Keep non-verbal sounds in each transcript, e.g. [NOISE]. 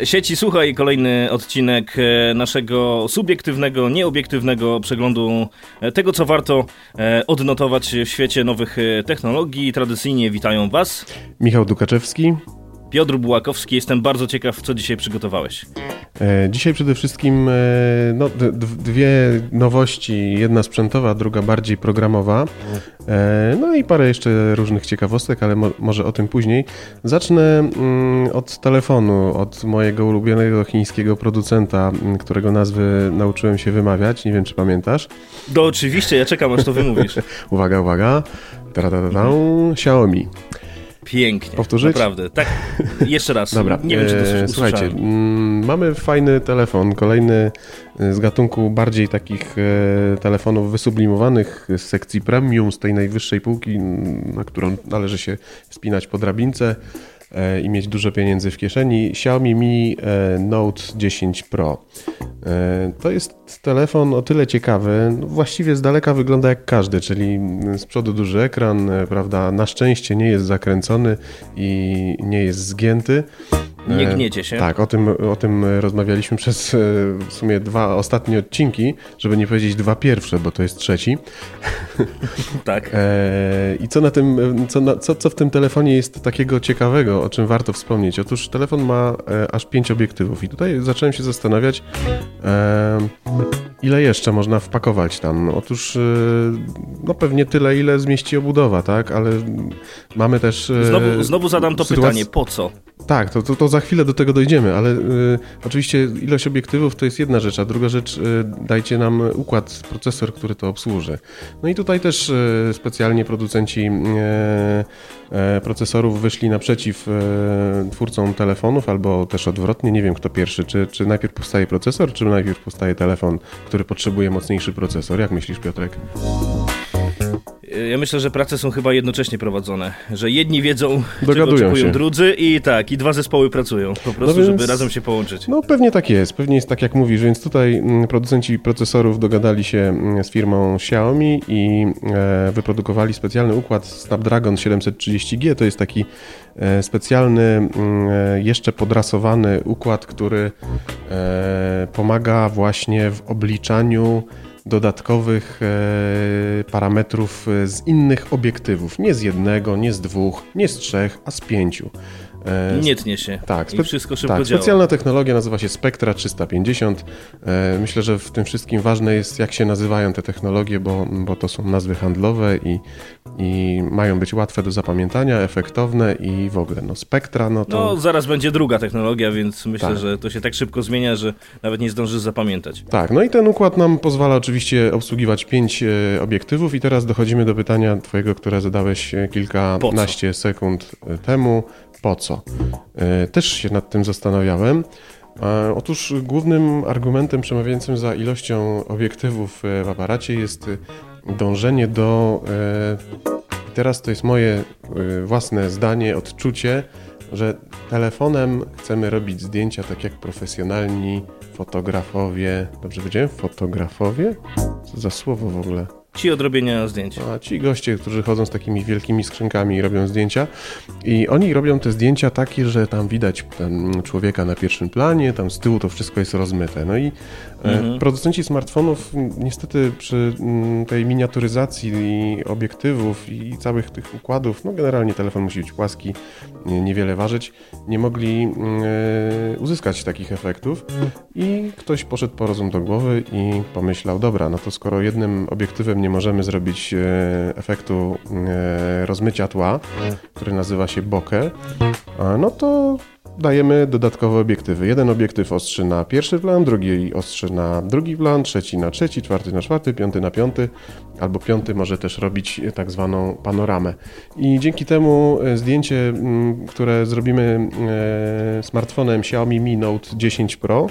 E, Sieci, słuchaj, kolejny odcinek e, naszego subiektywnego, nieobiektywnego przeglądu e, tego, co warto odnotować w świecie nowych technologii. Tradycyjnie witają Was Michał Dukaczewski. Piotr Bułakowski. Jestem bardzo ciekaw, co dzisiaj przygotowałeś. E, Dzisiaj przede wszystkim e, no, dwie nowości, jedna sprzętowa, druga bardziej programowa. E, No i parę jeszcze różnych ciekawostek, ale mo- może o tym później. Zacznę mm, od telefonu, od mojego ulubionego chińskiego producenta, m, którego nazwy nauczyłem się wymawiać. Nie wiem, czy pamiętasz. No oczywiście, ja czekam, aż to wymówisz. [LAUGHS] Uwaga, uwaga. Taratatata, Xiaomi. Pięknie. Powtórzyć? Naprawdę. Tak, jeszcze raz. [LAUGHS] Dobra, Nie wiem, czy to e, usłyszałem. Słuchajcie, mm, mamy fajny telefon, kolejny e, z gatunku bardziej takich e, telefonów wysublimowanych z sekcji premium, z tej najwyższej półki, m, na którą należy się spinać po drabince i mieć dużo pieniędzy w kieszeni. Xiaomi Mi e, Note 10 Pro. E, To jest telefon o tyle ciekawy, no właściwie z daleka wygląda jak każdy, czyli z przodu duży ekran, e, prawda, na szczęście nie jest zakręcony i nie jest zgięty. Nie E, gniecie się. Tak, o tym, o tym rozmawialiśmy przez e, w sumie dwa ostatnie odcinki, żeby nie powiedzieć dwa pierwsze, bo to jest trzeci. [LAUGHS] Tak. E, I co na tym, co, na, co, co w tym telefonie jest takiego ciekawego, o czym warto wspomnieć? Otóż telefon ma aż pięć obiektywów i tutaj zacząłem się zastanawiać, ile jeszcze można wpakować tam. Otóż no pewnie tyle, ile zmieści obudowa, tak? Ale mamy też... Znowu, znowu zadam to sytuac- pytanie. Po co? Tak, to, to, to za chwilę do tego dojdziemy, ale y, oczywiście ilość obiektywów to jest jedna rzecz, a druga rzecz, y, dajcie nam układ, procesor, który to obsłuży. No i tutaj też y, specjalnie producenci y, y, procesorów wyszli naprzeciw y, twórcom telefonów, albo też odwrotnie, nie wiem kto pierwszy, czy, czy najpierw powstaje procesor, czy najpierw powstaje telefon, który potrzebuje mocniejszy procesor. Jak myślisz, Piotrek? Ja myślę, że prace są chyba jednocześnie prowadzone. Że jedni wiedzą, czego Dogadują oczekują się. drudzy i tak, i dwa zespoły pracują. Po prostu, więc- żeby razem się połączyć. No pewnie tak jest, pewnie jest tak jak mówisz, więc tutaj mm, producenci procesorów dogadali się mm, z firmą Xiaomi i e, wyprodukowali specjalny układ Snapdragon 730G. To jest taki e, specjalny, mm, e, jeszcze podrasowany układ, który pomaga właśnie w obliczaniu dodatkowych e, parametrów e, z innych obiektywów. Nie z jednego, nie z dwóch, nie z trzech, a z pięciu. E, Nie tnie się. tak, I spe- wszystko szybko tak, działa. specjalna technologia nazywa się Spectra 350. E, Myślę, że w tym wszystkim ważne jest, jak się nazywają te technologie, bo, bo to są nazwy handlowe i, i mają być łatwe do zapamiętania, efektowne i w ogóle. No, Spectra, no to. No, zaraz będzie druga technologia, więc myślę, Tak. że to się tak szybko zmienia, że nawet nie zdążysz zapamiętać. Tak, no i ten układ nam pozwala oczywiście obsługiwać pięć e, obiektywów i teraz dochodzimy do pytania twojego, które zadałeś kilkanaście sekund temu. Po co? E, Też się nad tym zastanawiałem. Otóż głównym argumentem przemawiającym za ilością obiektywów w aparacie jest dążenie do. e, Teraz to jest moje e, własne zdanie, odczucie, że telefonem chcemy robić zdjęcia tak jak profesjonalni fotografowie. Dobrze powiedziałem? Fotografowie? Co za słowo w ogóle? Ci od robienia zdjęć. A ci goście, którzy chodzą z takimi wielkimi skrzynkami i robią zdjęcia. I oni robią te zdjęcia takie, że tam widać człowieka na pierwszym planie, tam z tyłu to wszystko jest rozmyte. No i e, producenci smartfonów niestety przy m, tej miniaturyzacji i obiektywów i całych tych układów, no generalnie telefon musi być płaski, nie- niewiele ważyć, nie mogli e, uzyskać takich efektów i ktoś poszedł po rozum do głowy i pomyślał, dobra, no to skoro jednym obiektywem nie możemy zrobić e, efektu e, rozmycia tła, który nazywa się bokeh, no to dajemy dodatkowe obiektywy. Jeden obiektyw ostrzy na pierwszy plan, drugi ostrzy na drugi plan, trzeci na trzeci, czwarty na czwarty, piąty na piąty, albo piąty może też robić tak zwaną panoramę. I dzięki temu e, zdjęcie, które zrobimy e, smartfonem Xiaomi Mi Note 10 Pro,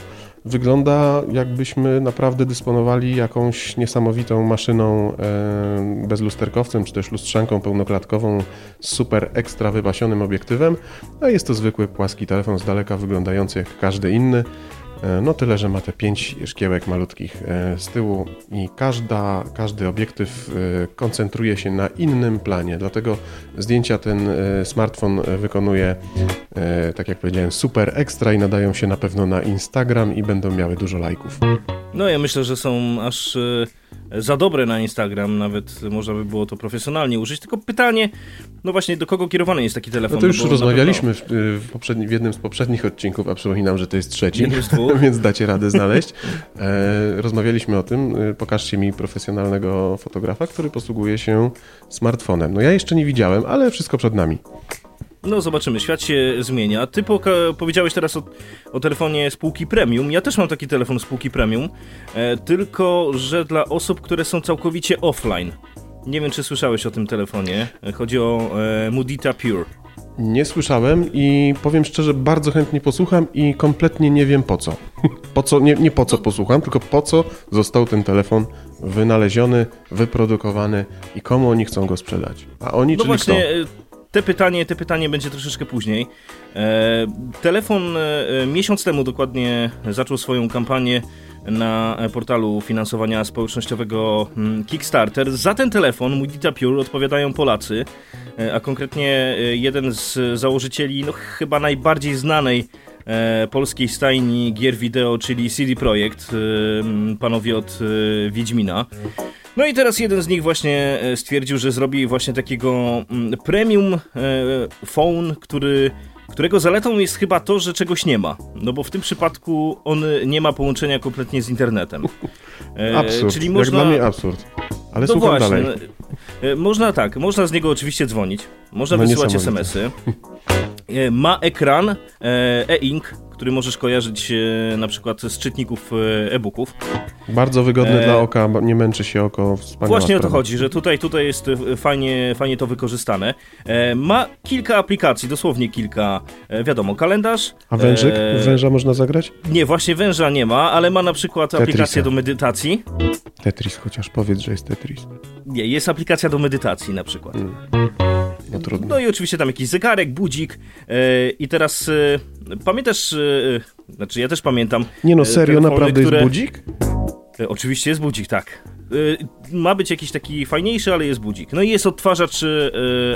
wygląda jakbyśmy naprawdę dysponowali jakąś niesamowitą maszyną e, bezlusterkowcem, czy też lustrzanką pełnoklatkową z super ekstra wypasionym obiektywem, a jest to zwykły płaski telefon z daleka wyglądający jak każdy inny. E, no tyle, że ma te pięć szkiełek malutkich e, z tyłu i każda, każdy obiektyw e, koncentruje się na innym planie, dlatego zdjęcia ten smartfon wykonuje, tak jak powiedziałem, super ekstra i nadają się na pewno na Instagram i będą miały dużo lajków. No ja myślę, że są aż za dobre na Instagram, nawet można by było to profesjonalnie użyć. Tylko pytanie, no właśnie, do kogo kierowany jest taki telefon? No to już no rozmawialiśmy w, w, jednym z poprzednich odcinków, a przypominam, że to jest trzeci, [LAUGHS] więc dacie radę znaleźć. E, rozmawialiśmy o tym, e, pokażcie mi profesjonalnego fotografa, który posługuje się smartfonem. No ja jeszcze nie widziałem, ale wszystko przed nami. No zobaczymy, świat się zmienia. Ty powiedziałeś teraz o, o, telefonie spółki premium. Ja też mam taki telefon spółki premium, e, tylko że dla osób, które są całkowicie offline. Nie wiem, czy słyszałeś o tym telefonie. E, chodzi o e, Mudita Pure. Nie słyszałem i powiem szczerze, bardzo chętnie posłucham i kompletnie nie wiem po co. [LAUGHS] Po co, nie, nie po co posłucham, tylko po co został ten telefon wynaleziony, wyprodukowany i komu oni chcą go sprzedać. A oni, no czyli właśnie, kto? Te pytanie, te pytanie będzie troszeczkę później. E, telefon e, miesiąc temu dokładnie zaczął swoją kampanię na portalu finansowania społecznościowego mm, Kickstarter. Za ten telefon, mój Dita Pure, odpowiadają Polacy, e, a konkretnie e, jeden z założycieli, no chyba najbardziej znanej e, polskiej stajni gier wideo, czyli CD Projekt, panowie od Wiedźmina. No i teraz jeden z nich właśnie e, stwierdził, że zrobi właśnie takiego mm, premium e, phone, który którego zaletą jest chyba to, że czegoś nie ma. No bo w tym przypadku on nie ma połączenia kompletnie z internetem. E, [LAUGHS] absurd. Czyli można... Jak dla mnie absurd. Ale no słucham właśnie, dalej. Można tak, można z niego oczywiście dzwonić, można no wysyłać SMS-y. Ma ekran e-ink, który możesz kojarzyć e, na przykład z czytników e, e-booków. Bardzo wygodny e... dla oka, nie męczy się oko. Właśnie sprawa. o to chodzi, że tutaj, tutaj jest e, fajnie, fajnie to wykorzystane. E, ma kilka aplikacji, dosłownie kilka. E, wiadomo, kalendarz. A wężyk? Węża można zagrać? Nie, właśnie węża nie ma, ale ma na przykład Tetrisa. aplikację do medytacji. Tetris, chociaż powiedz, że jest Tetris. Nie, jest aplikacja do medytacji na przykład. Mm. No, trudno. no i oczywiście tam jakiś zegarek, budzik. I teraz pamiętasz E, znaczy ja też pamiętam. Nie no, e, serio, naprawdę które... jest budzik? E, oczywiście jest budzik, tak. Ma być jakiś taki fajniejszy, ale jest budzik. No i jest odtwarzacz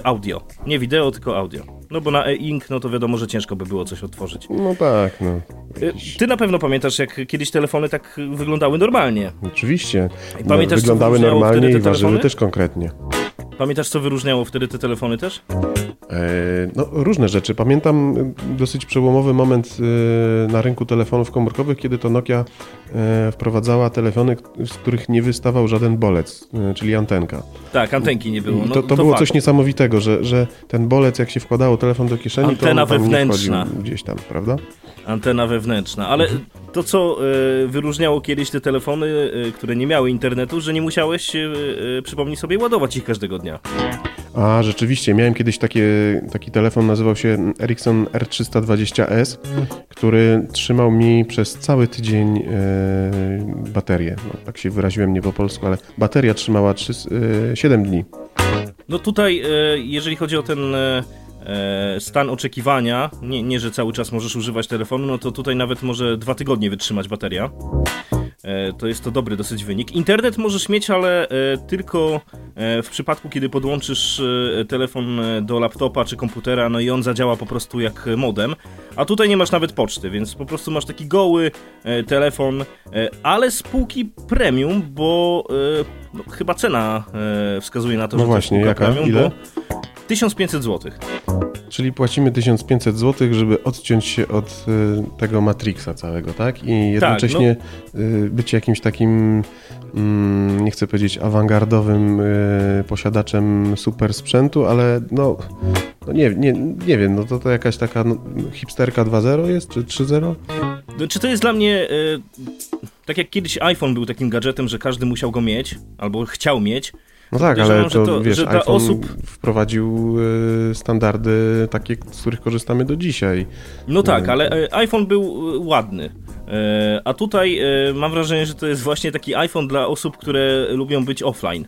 audio. Nie wideo, tylko audio. No bo na e-ink, no to wiadomo, że ciężko by było coś odtworzyć. No tak, no. Ty na pewno pamiętasz, jak kiedyś telefony tak wyglądały normalnie. Oczywiście. Pamiętasz, no, wyglądały normalnie i ważyły też konkretnie. Pamiętasz, co wyróżniało wtedy te telefony też? E, no, różne rzeczy. Pamiętam dosyć przełomowy moment e, na rynku telefonów komórkowych, kiedy to Nokia e, wprowadzała telefony, z których nie wystawał żaden bolec, czyli antenka. Tak, antenki nie było. No, to, to, było fakt. coś niesamowitego, że, że ten bolec, jak się wkładało telefon do kieszeni, Antena to on wewnętrzna. gdzieś tam, prawda? Antena wewnętrzna, ale to, co wyróżniało kiedyś te telefony, które nie miały internetu, że nie musiałeś, przypomnij sobie, ładować ich każdego dnia. A, rzeczywiście, miałem kiedyś takie, taki telefon, nazywał się Ericsson R320S, który trzymał mi przez cały tydzień e, baterię. No, tak się wyraziłem nie po polsku, ale bateria trzymała 3, e, 7 dni. No tutaj, e, jeżeli chodzi o ten e, e, stan oczekiwania, nie, nie, że cały czas możesz używać telefonu, no to tutaj nawet może dwa tygodnie wytrzymać bateria. E, to jest to dobry dosyć wynik. Internet możesz mieć, ale e, tylko e, w przypadku, kiedy podłączysz telefon do laptopa czy komputera, no i on zadziała po prostu jak modem. A tutaj nie masz nawet poczty, więc po prostu masz taki goły telefon, ale spółki premium, bo no, chyba cena wskazuje na to, no że właśnie, to jaka? premium, Ile? Bo 1500 zł. Czyli płacimy 1500 zł, żeby odciąć się od y, tego Matrixa całego, tak? I jednocześnie tak, no... y, być jakimś takim, mm, nie chcę powiedzieć awangardowym y, posiadaczem super sprzętu, ale no, no nie, nie, nie wiem, no to, to jakaś taka no, hipsterka 2.0 jest, czy 3.0? No, czy to jest dla mnie, y, tak jak kiedyś iPhone był takim gadżetem, że każdy musiał go mieć, albo chciał mieć, no tak, ale to, to wiesz, iPhone osób... wprowadził y, standardy takie, z których korzystamy do dzisiaj. No tak, ale e, iPhone był e, ładny. E, a tutaj mam wrażenie, że to jest właśnie taki iPhone dla osób, które lubią być offline.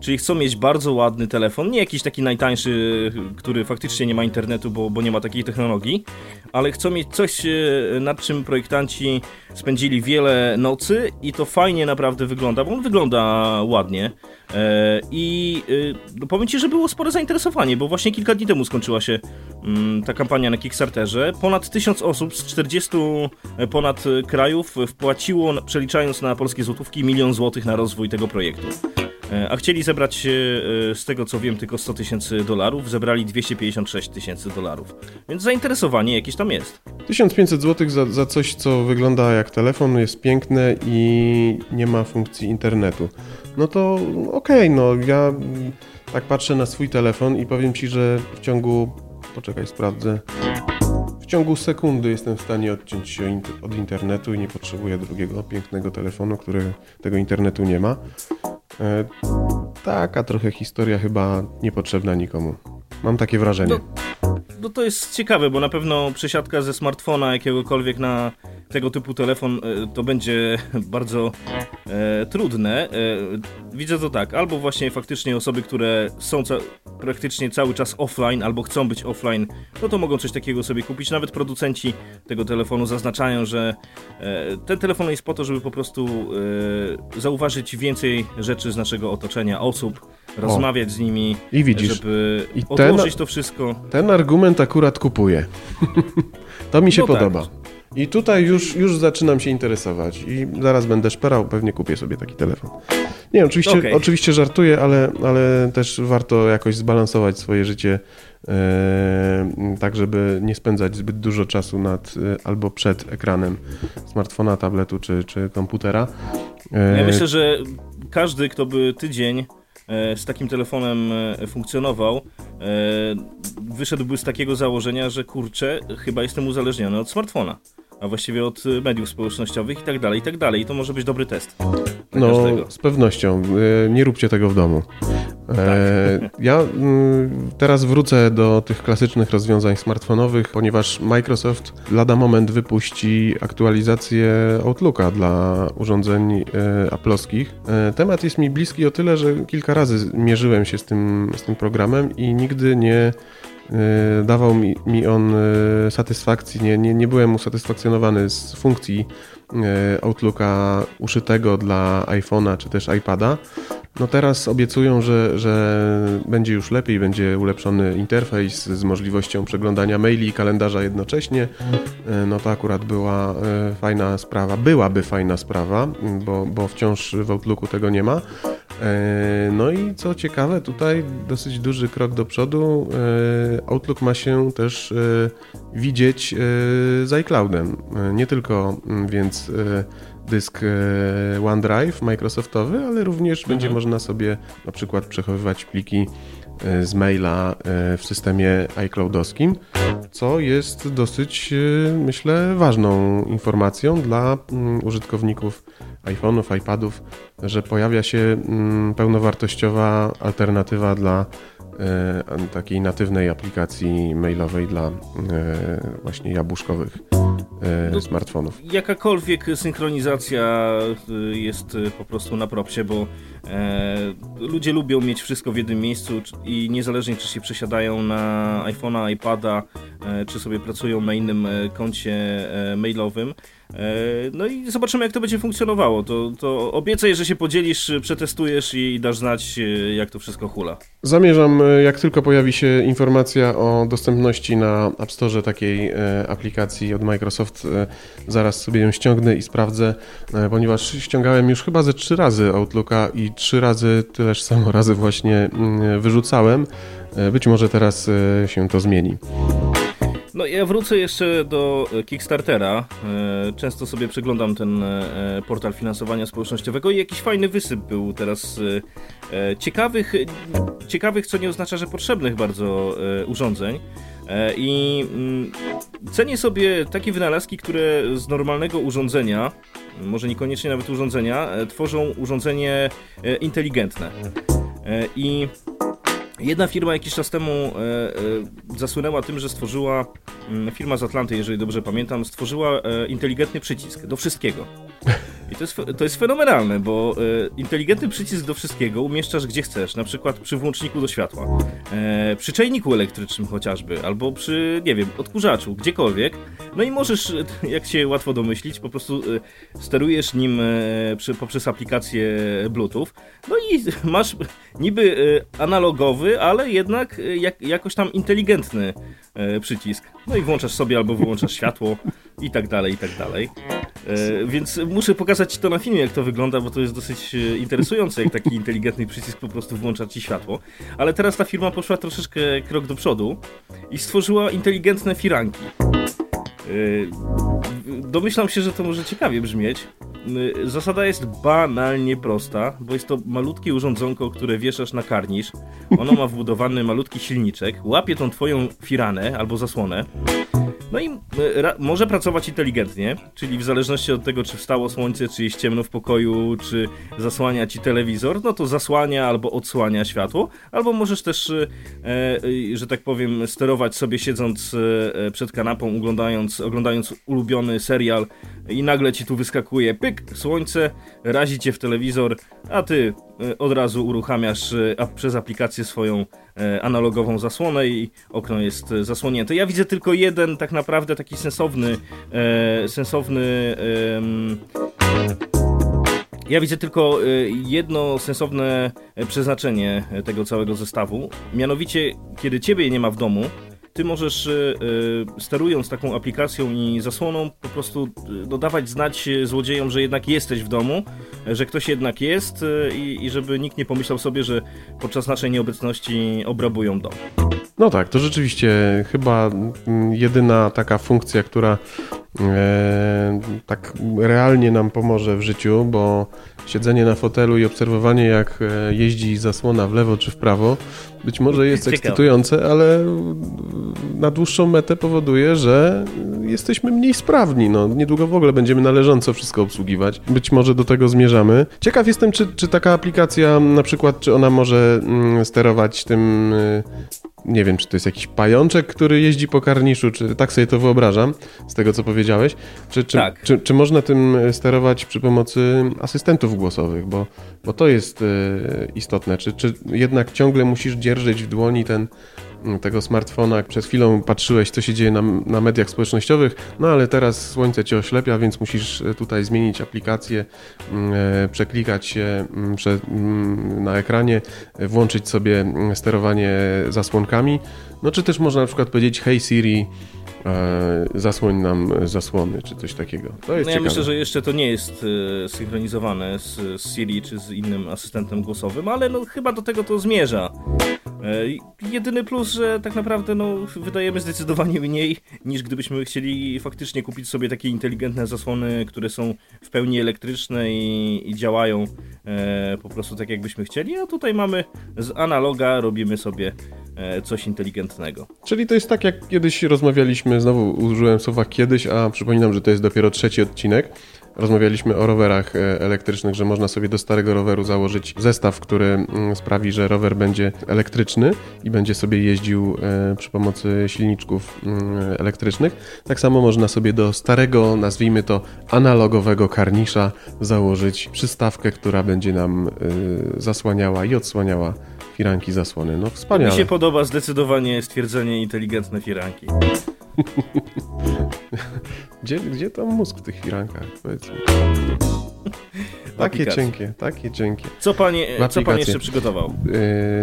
Czyli chcą mieć bardzo ładny telefon, nie jakiś taki najtańszy, który faktycznie nie ma internetu, bo, bo nie ma takiej technologii, ale chcą mieć coś, nad czym projektanci spędzili wiele nocy i to fajnie naprawdę wygląda, bo on wygląda ładnie. E, I no powiem Ci, że było spore zainteresowanie, bo właśnie kilka dni temu skończyła się mm, ta kampania na Kickstarterze. Ponad tysiąc osób z 40 e, ponad krajów wpłaciło, przeliczając na polskie złotówki, milion złotych na rozwój tego projektu. E, a chcieli zebrać, z tego co wiem, tylko 100 tysięcy dolarów. Zebrali 256 tysięcy dolarów. Więc zainteresowanie jakieś tam jest. 1500 zł za, za coś, co wygląda jak telefon, jest piękne i nie ma funkcji internetu no to okej, okay, no ja tak patrzę na swój telefon i powiem Ci, że w ciągu, poczekaj, sprawdzę, ciągu sekundy jestem w stanie odciąć się od internetu i nie potrzebuję drugiego pięknego telefonu, który tego internetu nie ma. E, taka trochę historia chyba niepotrzebna nikomu. Mam takie wrażenie. No, no to jest ciekawe, bo na pewno przesiadka ze smartfona jakiegokolwiek na tego typu telefon e, to będzie [LAUGHS] bardzo e, trudne. E, widzę to tak, albo właśnie faktycznie osoby, które są ca praktycznie cały czas offline, albo chcą być offline, no to mogą coś takiego sobie kupić. Nawet producenci tego telefonu zaznaczają, że e, ten telefon jest po to, żeby po prostu e, zauważyć więcej rzeczy z naszego otoczenia, osób, rozmawiać z nimi, I widzisz, żeby i odłożyć to wszystko. Ten argument akurat kupuję. [LAUGHS] to mi się no tak. podoba. Tak. I tutaj już, już zaczynam się interesować i zaraz będę szperał, pewnie kupię sobie taki telefon. Nie, oczywiście, okay. oczywiście żartuję, ale, ale też warto jakoś zbalansować swoje życie e, tak, żeby nie spędzać zbyt dużo czasu nad e, albo przed ekranem smartfona, tabletu czy, czy komputera. E, ja myślę, że każdy, kto by tydzień z takim telefonem e, funkcjonował, e, wyszedłby z takiego założenia, że kurczę, chyba jestem uzależniony od smartfona a właściwie od mediów społecznościowych i tak dalej, i tak dalej. I to może być dobry test. No, każdego. z pewnością. Nie róbcie tego w domu. E, ja mm, teraz wrócę do tych klasycznych rozwiązań smartfonowych, ponieważ Microsoft lada moment wypuści aktualizację Outlooka dla urządzeń e, aplowskich. E, temat jest mi bliski o tyle, że kilka razy mierzyłem się z tym, z tym programem i nigdy nie dawał mi, mi on satysfakcji, nie, nie, nie byłem usatysfakcjonowany z funkcji Outlooka uszytego dla iPhone'a czy też iPada. No teraz obiecują, że, że będzie już lepiej, będzie ulepszony interfejs z możliwością przeglądania maili i kalendarza jednocześnie. No to akurat była fajna sprawa, byłaby fajna sprawa, bo, bo wciąż w Outlooku tego nie ma. E, no i co ciekawe, tutaj dosyć duży krok do przodu. E, Outlook ma się też e, widzieć z iCloudem. Nie tylko mm, więc dysk OneDrive Microsoftowy, ale również mhm. będzie można sobie na przykład przechowywać pliki z maila w systemie iCloudowskim, co jest dosyć, myślę, ważną informacją dla mm, użytkowników iPhone'ów, iPadów, że pojawia się mm, pełnowartościowa alternatywa dla takiej natywnej aplikacji mailowej dla właśnie jabłuszkowych no, smartfonów. Jakakolwiek synchronizacja jest po prostu na propsie, bo ludzie lubią mieć wszystko w jednym miejscu i niezależnie czy się przesiadają na iPhone'a, iPada, czy sobie pracują na innym koncie mailowym, E, no i zobaczymy, jak to będzie funkcjonowało. To, to obiecaj, że się podzielisz, przetestujesz i dasz znać, e, jak to wszystko hula. Zamierzam, e, jak tylko pojawi się informacja o dostępności na App Store takiej aplikacji od Microsoft, zaraz sobie ją ściągnę i sprawdzę, ponieważ ściągałem już chyba ze trzy razy Outlooka i trzy razy tyleż samo razy właśnie mm, wyrzucałem. Być może teraz się to zmieni. No ja wrócę jeszcze do Kickstartera. Często sobie przeglądam ten portal finansowania społecznościowego i jakiś fajny wysyp był teraz ciekawych, ciekawych, co nie oznacza, że potrzebnych bardzo urządzeń. E, I mm, cenię sobie takie wynalazki, które z normalnego urządzenia, może niekoniecznie nawet urządzenia, e, tworzą urządzenie e, inteligentne. I Jedna firma jakiś czas temu e, e, zasłynęła tym, że stworzyła, mm, firma z Atlanty, jeżeli dobrze pamiętam, stworzyła e, inteligentny przycisk do wszystkiego. I to jest, to jest fenomenalne, bo e, inteligentny przycisk do wszystkiego umieszczasz gdzie chcesz, na przykład przy włączniku do światła, e, przy czajniku elektrycznym chociażby, albo przy, nie wiem, odkurzaczu, gdziekolwiek. No i możesz, [LAUGHS] jak się łatwo domyślić, po prostu e, sterujesz nim e, przy, poprzez aplikację Bluetooth. No i [LAUGHS] masz niby e, analogowy, ale jednak e, jak, jakoś tam inteligentny przycisk. No i włączasz sobie albo wyłączasz światło i tak dalej, i tak dalej. E, więc muszę pokazać to na filmie, jak to wygląda, bo to jest dosyć e, interesujące, jak taki inteligentny przycisk po prostu włącza ci światło. Ale teraz ta firma poszła troszeczkę krok do przodu i stworzyła inteligentne firanki. E, domyślam się, że to może ciekawie brzmieć. Zasada jest banalnie prosta, bo jest to malutkie urządzonko, które wieszasz na karnisz. Ono ma wbudowany malutki silniczek, łapie tą twoją firanę albo zasłonę no i e, może pracować inteligentnie, czyli w zależności od tego, czy wstało słońce, czy jest ciemno w pokoju, czy zasłania ci telewizor, no to zasłania albo odsłania światło, albo możesz też, e, e, że tak powiem, sterować sobie siedząc przed kanapą, oglądając, oglądając ulubiony serial i nagle ci tu wyskakuje pyk, słońce, razi cię w telewizor, a ty od razu uruchamiasz e, przez aplikację swoją E, analogową zasłonę i okno jest e, zasłonięte. Ja widzę tylko jeden tak naprawdę taki sensowny e, sensowny ja widzę tylko jedno sensowne przeznaczenie tego całego zestawu. Mianowicie, kiedy ciebie nie ma w domu, ty możesz sterując taką aplikacją i zasłoną po prostu dodawać znać złodziejom, że jednak jesteś w domu, że ktoś jednak jest i, i żeby nikt nie pomyślał sobie, że podczas naszej nieobecności obrabują dom. No tak, to rzeczywiście chyba jedyna taka funkcja, która e, tak realnie nam pomoże w życiu, bo siedzenie na fotelu i obserwowanie jak e, jeździ zasłona w lewo czy w prawo być może jest Ciekawe. ekscytujące, ale na dłuższą metę powoduje, że jesteśmy mniej sprawni. No, niedługo w ogóle będziemy należąco wszystko obsługiwać. Być może do tego zmierzamy. Ciekaw jestem, czy, czy taka aplikacja na przykład, czy ona może mm, sterować tym y, nie wiem, czy to jest jakiś pajączek, który jeździ po karniszu, czy tak sobie to wyobrażam, z tego co powiedziałeś. Czy, czy, tak. czy, czy można tym sterować przy pomocy asystentów głosowych, bo, bo to jest y, istotne. Czy, czy jednak ciągle musisz dzierżyć w dłoni ten tego smartfona. Przez chwilę patrzyłeś, co się dzieje na, na mediach społecznościowych, no ale teraz słońce cię oślepia, więc musisz e, tutaj zmienić aplikację, mm, e, przeklikać się mm, mm, na ekranie, włączyć sobie sterowanie zasłonkami. No czy też można na przykład powiedzieć, hey Siri, e, zasłoń nam zasłony, czy coś takiego. To jest no ja ciekawe. myślę, że jeszcze to nie jest synchronizowane z, z Siri, czy z innym asystentem głosowym, ale no chyba do tego to zmierza. E, jedyny plus, że tak naprawdę no, wydajemy zdecydowanie mniej niż gdybyśmy chcieli faktycznie kupić sobie takie inteligentne zasłony, które są w pełni elektryczne i, i działają e, po prostu tak jakbyśmy chcieli, a tutaj mamy z analoga robimy sobie e, coś inteligentnego. Czyli to jest tak jak kiedyś rozmawialiśmy, znowu użyłem słowa kiedyś, a przypominam, że to jest dopiero trzeci odcinek Rozmawialiśmy o rowerach e, elektrycznych, że można sobie do starego roweru założyć zestaw, który mm, sprawi, że rower będzie elektryczny i będzie sobie jeździł e, przy pomocy silniczków mm, elektrycznych. Tak samo można sobie do starego, nazwijmy to analogowego karnisza założyć przystawkę, która będzie nam e, zasłaniała i odsłaniała firanki zasłony. No wspaniale. Mi się podoba zdecydowanie stwierdzenie inteligentne firanki. [LAUGHS] gdzie, gdzie tam mózg w tych firankach? Powiedzmy. [LAUGHS] takie cienkie, takie cienkie. Co pan, co pan jeszcze przygotował?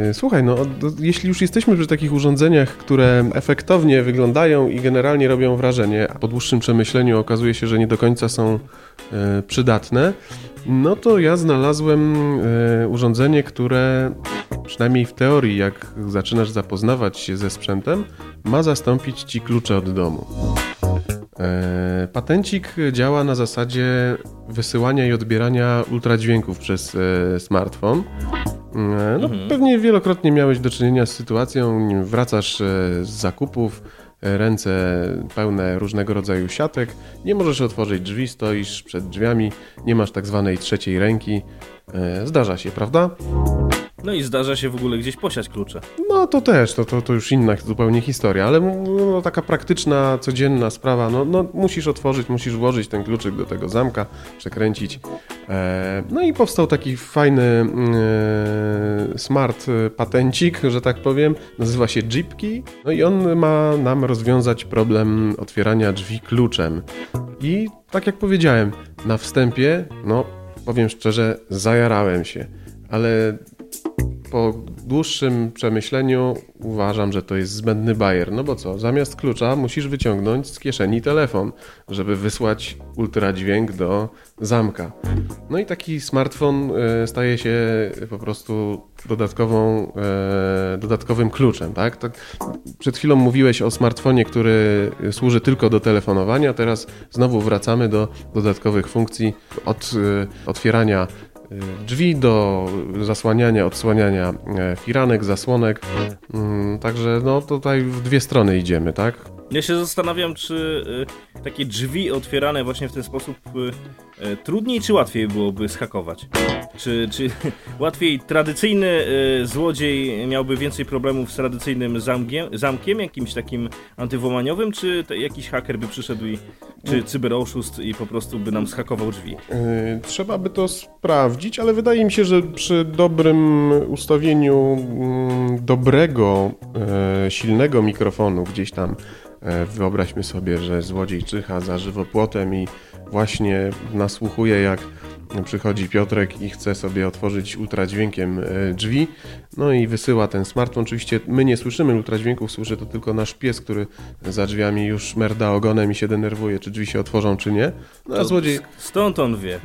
Yy, słuchaj, no jeśli już jesteśmy przy takich urządzeniach, które efektownie wyglądają i generalnie robią wrażenie, a po dłuższym przemyśleniu okazuje się, że nie do końca są yy, przydatne, no to ja znalazłem yy, urządzenie, które przynajmniej w teorii, jak zaczynasz zapoznawać się ze sprzętem, ma zastąpić ci klucze od domu. E, patencik działa na zasadzie wysyłania i odbierania ultradźwięków przez e, smartfon. E, no, mhm. Pewnie wielokrotnie miałeś do czynienia z sytuacją, wracasz z zakupów, ręce pełne różnego rodzaju siatek, nie możesz otworzyć drzwi, stoisz przed drzwiami, nie masz tak zwanej trzeciej ręki. Zdarza się, prawda? No i zdarza się w ogóle gdzieś posiać klucze. No to też, to, to, to już inna zupełnie historia, ale no, taka praktyczna, codzienna sprawa, no, no musisz otworzyć, musisz włożyć ten kluczyk do tego zamka, przekręcić. E, no i powstał taki fajny mm, e, smart patencik, że tak powiem, nazywa się Jeepkey, no i on ma nam rozwiązać problem otwierania drzwi kluczem. I tak jak powiedziałem, na wstępie, no powiem szczerze, zajarałem się, ale po dłuższym przemyśleniu uważam, że to jest zbędny bajer. No bo co, zamiast klucza musisz wyciągnąć z kieszeni telefon, żeby wysłać ultradźwięk do zamka. No i taki smartfon e, staje się po prostu dodatkową, e, dodatkowym kluczem, tak? tak? Przed chwilą mówiłeś o smartfonie, który służy tylko do telefonowania, teraz znowu wracamy do dodatkowych funkcji od e, otwierania drzwi do zasłaniania, odsłaniania e, firanek, zasłonek. Mm, także no tutaj w dwie strony idziemy, tak? Ja się zastanawiam, czy y, takie drzwi otwierane właśnie w ten sposób y, y, trudniej czy łatwiej byłoby schakować? Czy, czy [LAUGHS] łatwiej tradycyjny złodziej miałby więcej problemów z tradycyjnym zamkiem, zamkiem jakimś takim antywłamaniowym, czy jakiś haker by przyszedł i, czy cyberoszust i po prostu by nam schakował drzwi? Trzeba by to sprawdzić, ale wydaje mi się, że przy dobrym ustawieniu mm, dobrego, silnego mikrofonu gdzieś tam E, wyobraźmy sobie, że złodziej czyha za żywopłotem i właśnie nasłuchuje jak przychodzi Piotrek i chce sobie otworzyć ultradźwiękiem e, drzwi, no i wysyła ten smartfon. Oczywiście my nie słyszymy ultradźwięków, słyszy to tylko nasz pies, który za drzwiami już merda ogonem i się denerwuje, czy drzwi się otworzą, czy nie. No a złodziej... Stąd on wie.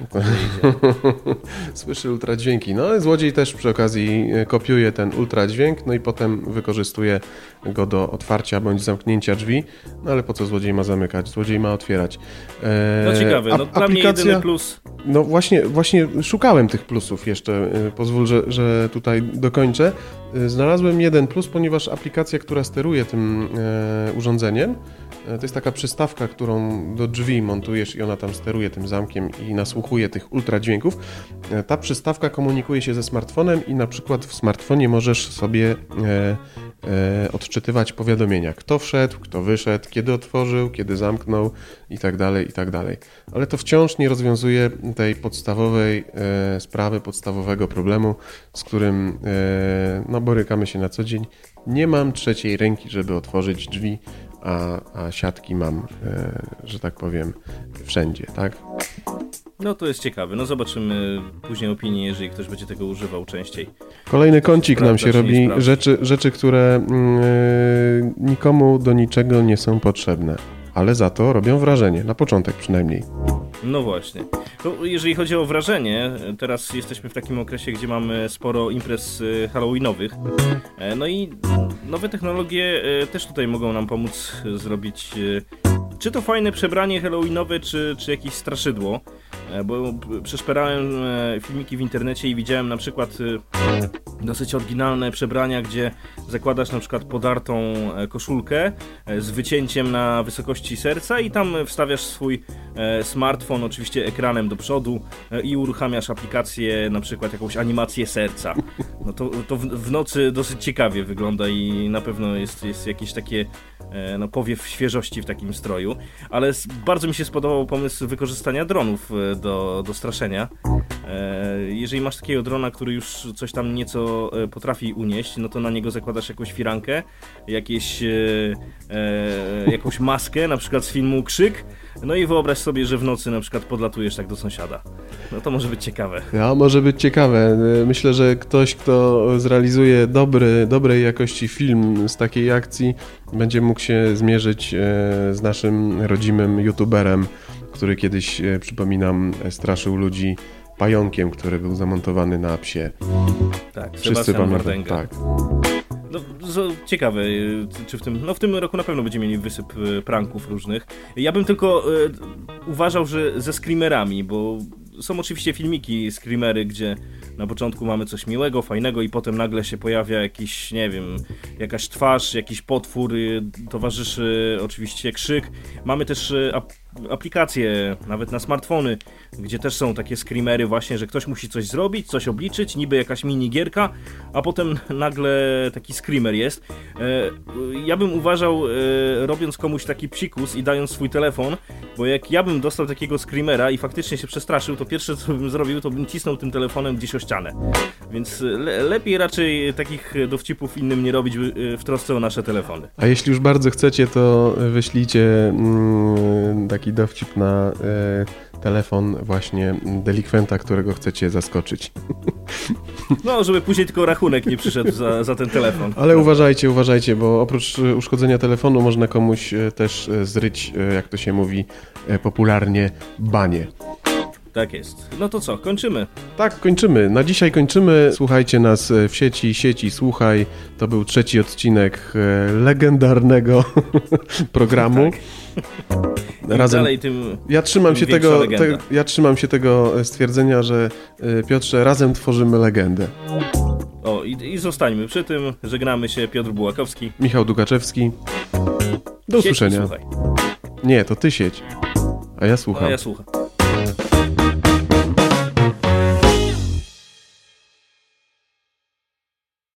[LAUGHS] Słyszy ultradźwięki. No złodziej też przy okazji e, kopiuje ten ultradźwięk, no i potem wykorzystuje go do otwarcia bądź zamknięcia drzwi. No ale po co złodziej ma zamykać? Złodziej ma otwierać. Eee, no ciekawe, no, dla aplikacja... mnie jedyny plus. No właśnie, właśnie szukałem tych plusów jeszcze. E, pozwól, że, że tutaj dokończę. E, znalazłem jeden plus, ponieważ aplikacja, która steruje tym e, urządzeniem, to jest taka przystawka, którą do drzwi montujesz i ona tam steruje tym zamkiem i nasłuchuje tych ultradźwięków. Ta przystawka komunikuje się ze smartfonem i na przykład w smartfonie możesz sobie e, odczytywać powiadomienia, kto wszedł, kto wyszedł, kiedy otworzył, kiedy zamknął i tak dalej, i tak. Ale to wciąż nie rozwiązuje tej podstawowej e, sprawy, podstawowego problemu, z którym e, no, borykamy się na co dzień. Nie mam trzeciej ręki, żeby otworzyć drzwi, a, a siatki mam, e, że tak powiem, wszędzie, tak? No to jest ciekawe. No zobaczymy później opinię, jeżeli ktoś będzie tego używał częściej. Kolejny kącik nam się robi. Rzeczy, rzeczy, które yy, nikomu do niczego nie są potrzebne, ale za to robią wrażenie. Na początek przynajmniej. No właśnie. To jeżeli chodzi o wrażenie, teraz jesteśmy w takim okresie, gdzie mamy sporo imprez y, halloweenowych. E, no i nowe technologie y, też tutaj mogą nam pomóc zrobić y, czy to fajne przebranie halloweenowe, czy, czy jakieś straszydło. E, bo przeszperałem e, filmiki w internecie i widziałem na przykład e, dosyć oryginalne przebrania, gdzie zakładasz na przykład podartą koszulkę z wycięciem na wysokości serca i tam wstawiasz swój smartfon, oczywiście ekranem do przodu i uruchamiasz aplikację, na przykład jakąś animację serca. No to, to w, nocy dosyć ciekawie wygląda i na pewno jest, jest jakieś takie no, powiew świeżości w takim stroju, ale bardzo mi się spodobał pomysł wykorzystania dronów do, do straszenia. E, jeżeli masz takiego drona, który już coś tam nieco e, potrafi unieść, no to na niego zakładasz jakąś firankę, jakieś, e, jakąś maskę, na przykład z filmu Krzyk, No i wyobraź sobie, że w nocy na przykład podlatujesz tak do sąsiada. No to może być ciekawe. Ja, może być ciekawe. Myślę, że ktoś, kto zrealizuje dobry, dobrej jakości film z takiej akcji, będzie mógł się zmierzyć z naszym rodzimym youtuberem, który kiedyś, e, przypominam, straszył ludzi pająkiem, który był zamontowany na psie. Tak, Wszyscy Sebastian. Tak. No, ciekawe, y, czy w tym, no w tym roku na pewno będziemy mieli wysyp pranków różnych. Ja bym tylko y, uważał, że ze screamerami, bo są oczywiście filmiki screamery, gdzie na początku mamy coś miłego, fajnego i potem nagle się pojawia jakiś, nie wiem, jakaś twarz, jakiś potwór, towarzyszy oczywiście krzyk. Mamy też aplikacje, nawet na smartfony, gdzie też są takie screamery właśnie, że ktoś musi coś zrobić, coś obliczyć, niby jakaś minigierka, a potem [LAUGHS] nagle taki screamer jest. E, ja bym uważał, e, robiąc komuś taki psikus i dając swój telefon, bo jak ja bym dostał takiego screamera i faktycznie się przestraszył, to pierwsze co bym zrobił, to bym cisnął tym telefonem gdzieś o ścianę. Więc le lepiej raczej takich dowcipów innym nie robić e, w trosce o nasze telefony. A jeśli już bardzo chcecie, to wyślijcie mm, dowcip na e, telefon właśnie delikwenta, którego chcecie zaskoczyć. No, żeby później tylko rachunek nie przyszedł za, za ten telefon. Ale uważajcie, uważajcie, bo oprócz e, uszkodzenia telefonu można komuś e, też zryć, jak to się mówi popularnie, banie. Tak jest. No to co, kończymy. Tak, kończymy. Na dzisiaj kończymy. Słuchajcie nas e, w sieci, sieci słuchaj. To był trzeci odcinek e, legendarnego [LAUGHS] programu. [LAUGHS] Im Razem. dalej, tym... Ja trzymam, tym się tego, te, ja trzymam się tego e, stwierdzenia, że Piotrze, razem tworzymy legendę. O, i, i zostańmy przy tym. Żegnamy się, Piotr Bułakowski. Michał Dukaczewski. Do Siedź i usłyszenia. Słuchaj. Nie, to ty sieć. A ja słucham. No, ja słucham.